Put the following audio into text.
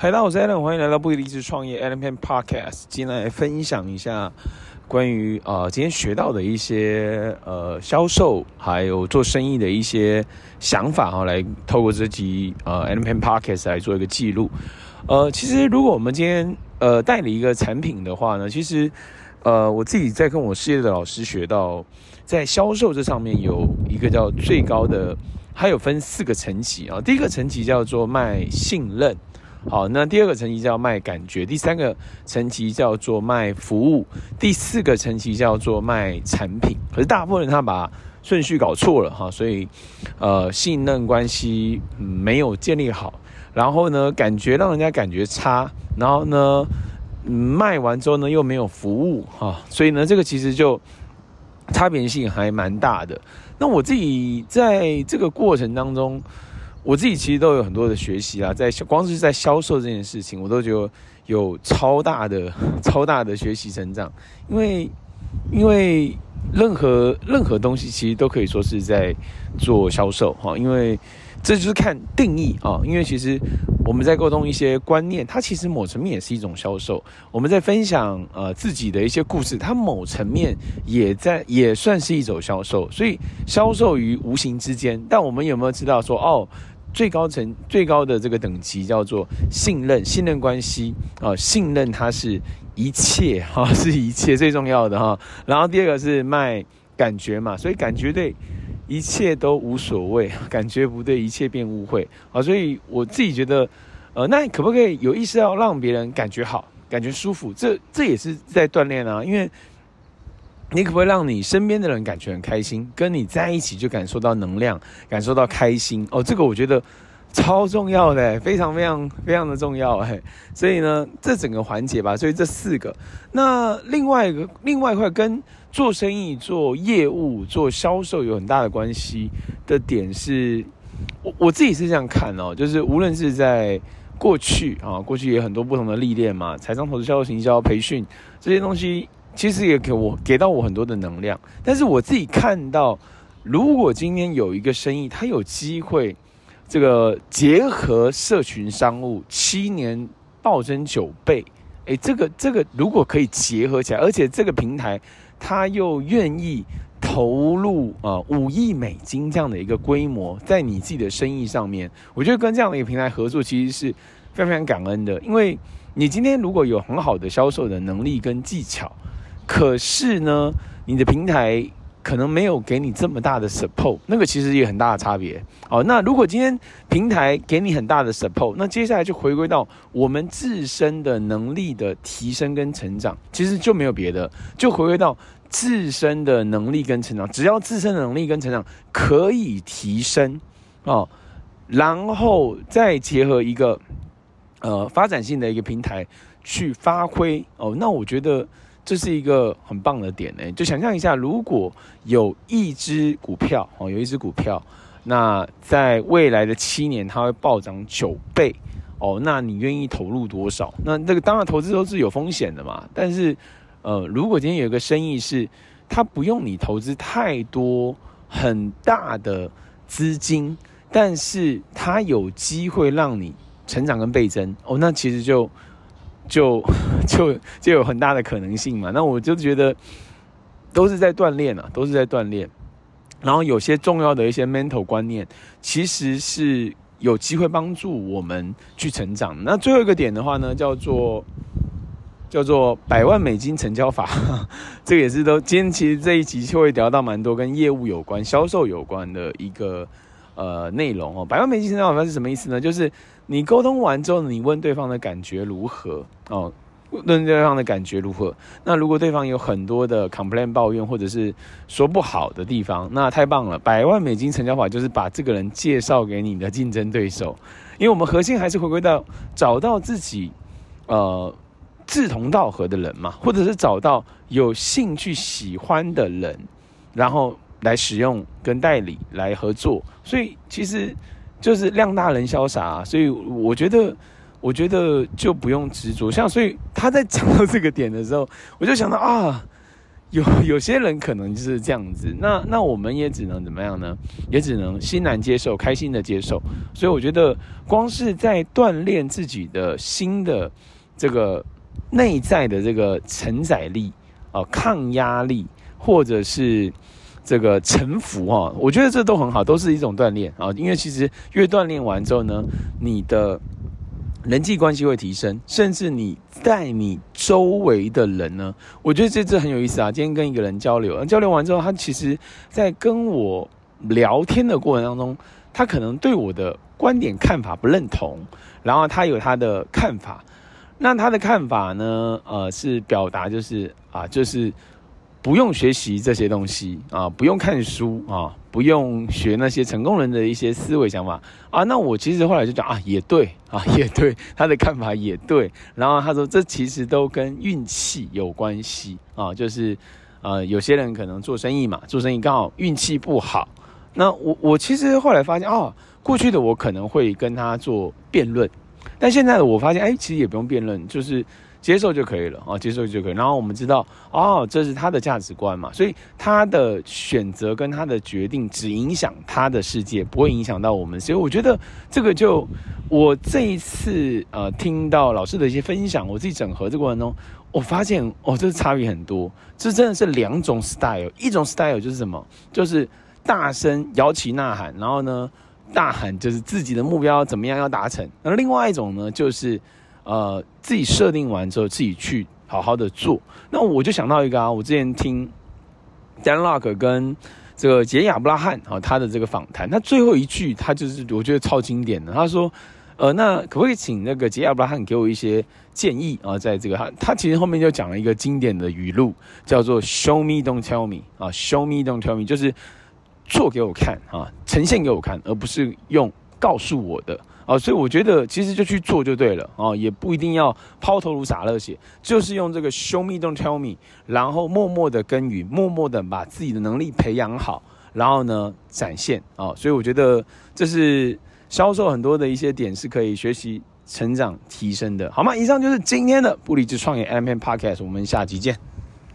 嗨，大家好，我是 Allen，欢迎来到不离职创业 Allen Peng Podcast。今天来分享一下关于呃今天学到的一些呃销售还有做生意的一些想法哈，来透过这集呃 Allen Peng Podcast 来做一个记录。呃，其实如果我们今天呃代理一个产品的话呢，其实呃我自己在跟我事业的老师学到，在销售这上面有一个叫最高的，它有分四个层级啊。第一个层级叫做卖信任。好，那第二个层级叫卖感觉，第三个层级叫做卖服务，第四个层级叫做卖产品。可是大部分人他把顺序搞错了哈，所以呃信任关系没有建立好，然后呢感觉让人家感觉差，然后呢卖完之后呢又没有服务哈，所以呢这个其实就 差别性还蛮大的。那我自己在这个过程当中。我自己其实都有很多的学习啊，在光是在销售这件事情，我都觉得有超大的、超大的学习成长。因为，因为任何任何东西其实都可以说是在做销售哈，因为这就是看定义啊。因为其实我们在沟通一些观念，它其实某层面也是一种销售。我们在分享呃自己的一些故事，它某层面也在也算是一种销售。所以销售于无形之间，但我们有没有知道说哦？最高层最高的这个等级叫做信任，信任关系啊，信任它是一切哈，是一切最重要的哈。然后第二个是卖感觉嘛，所以感觉对一切都无所谓，感觉不对一切变误会啊。所以我自己觉得，呃，那可不可以有意识要让别人感觉好，感觉舒服？这这也是在锻炼啊，因为。你可不可以让你身边的人感觉很开心？跟你在一起就感受到能量，感受到开心哦。这个我觉得超重要的，非常非常非常的重要哎。所以呢，这整个环节吧，所以这四个。那另外一个，另外一块跟做生意、做业务、做销售有很大的关系的点是，我我自己是这样看哦，就是无论是在过去啊，过去也有很多不同的历练嘛，财商、投资、销售、行销、培训这些东西。其实也给我给到我很多的能量，但是我自己看到，如果今天有一个生意，它有机会，这个结合社群商务，七年暴增九倍，诶，这个这个如果可以结合起来，而且这个平台它又愿意投入啊五亿美金这样的一个规模，在你自己的生意上面，我觉得跟这样的一个平台合作，其实是非常非常感恩的，因为你今天如果有很好的销售的能力跟技巧。可是呢，你的平台可能没有给你这么大的 support，那个其实也很大的差别。哦，那如果今天平台给你很大的 support，那接下来就回归到我们自身的能力的提升跟成长，其实就没有别的，就回归到自身的能力跟成长。只要自身的能力跟成长可以提升，哦，然后再结合一个呃发展性的一个平台去发挥，哦，那我觉得。这是一个很棒的点呢，就想象一下，如果有一只股票哦，有一只股票，那在未来的七年它会暴涨九倍哦，那你愿意投入多少？那这个当然投资都是有风险的嘛，但是呃，如果今天有一个生意是它不用你投资太多很大的资金，但是它有机会让你成长跟倍增哦，那其实就。就 就就有很大的可能性嘛，那我就觉得都是在锻炼啊，都是在锻炼。然后有些重要的一些 mental 观念，其实是有机会帮助我们去成长。那最后一个点的话呢，叫做叫做百万美金成交法，这个也是都今天其实这一集就会聊到蛮多跟业务有关、销售有关的一个。呃，内容哦，百万美金成交法是什么意思呢？就是你沟通完之后，你问对方的感觉如何哦？问对方的感觉如何？那如果对方有很多的 complain 抱怨或者是说不好的地方，那太棒了！百万美金成交法就是把这个人介绍给你的竞争对手，因为我们核心还是回归到找到自己呃志同道合的人嘛，或者是找到有兴趣喜欢的人，然后。来使用跟代理来合作，所以其实就是量大人潇洒，所以我觉得，我觉得就不用执着。像所以他在讲到这个点的时候，我就想到啊，有有些人可能就是这样子，那那我们也只能怎么样呢？也只能欣然接受，开心的接受。所以我觉得，光是在锻炼自己的新的这个内在的这个承载力啊、抗压力，或者是这个臣服啊，我觉得这都很好，都是一种锻炼啊。因为其实越锻炼完之后呢，你的。人际关系会提升，甚至你带你周围的人呢，我觉得这这很有意思啊。今天跟一个人交流，交流完之后，他其实在跟我聊天的过程当中，他可能对我的观点看法不认同，然后他有他的看法。那他的看法呢，呃，是表达就是啊，就是。不用学习这些东西啊，不用看书啊，不用学那些成功人的一些思维想法啊。那我其实后来就讲啊，也对啊，也对，他的看法也对。然后他说，这其实都跟运气有关系啊，就是呃，有些人可能做生意嘛，做生意刚好运气不好。那我我其实后来发现啊，过去的我可能会跟他做辩论，但现在的我发现，哎，其实也不用辩论，就是。接受就可以了啊，接受就可以。然后我们知道，哦，这是他的价值观嘛，所以他的选择跟他的决定只影响他的世界，不会影响到我们。所以我觉得这个就我这一次呃听到老师的一些分享，我自己整合这过程中，我发现哦，这差别很多。这真的是两种 style，一种 style 就是什么？就是大声摇旗呐喊，然后呢大喊就是自己的目标怎么样要达成。而另外一种呢，就是。呃，自己设定完之后，自己去好好的做。那我就想到一个啊，我之前听 Dan Lok 跟这个杰亚布拉罕啊，他的这个访谈，他最后一句他就是我觉得超经典的。他说：“呃，那可不可以请那个杰亚布拉汉给我一些建议啊？在这个他他其实后面就讲了一个经典的语录，叫做 ‘Show me, don't tell me’ 啊，‘Show me, don't tell me’，就是做给我看啊，呈现给我看，而不是用告诉我的。”哦，所以我觉得其实就去做就对了哦，也不一定要抛头颅洒热血，就是用这个 show me don't tell me，然后默默的耕耘，默默的把自己的能力培养好，然后呢展现哦，所以我觉得这是销售很多的一些点是可以学习、成长、提升的，好吗？以上就是今天的不理智创业 M P Podcast，我们下期见。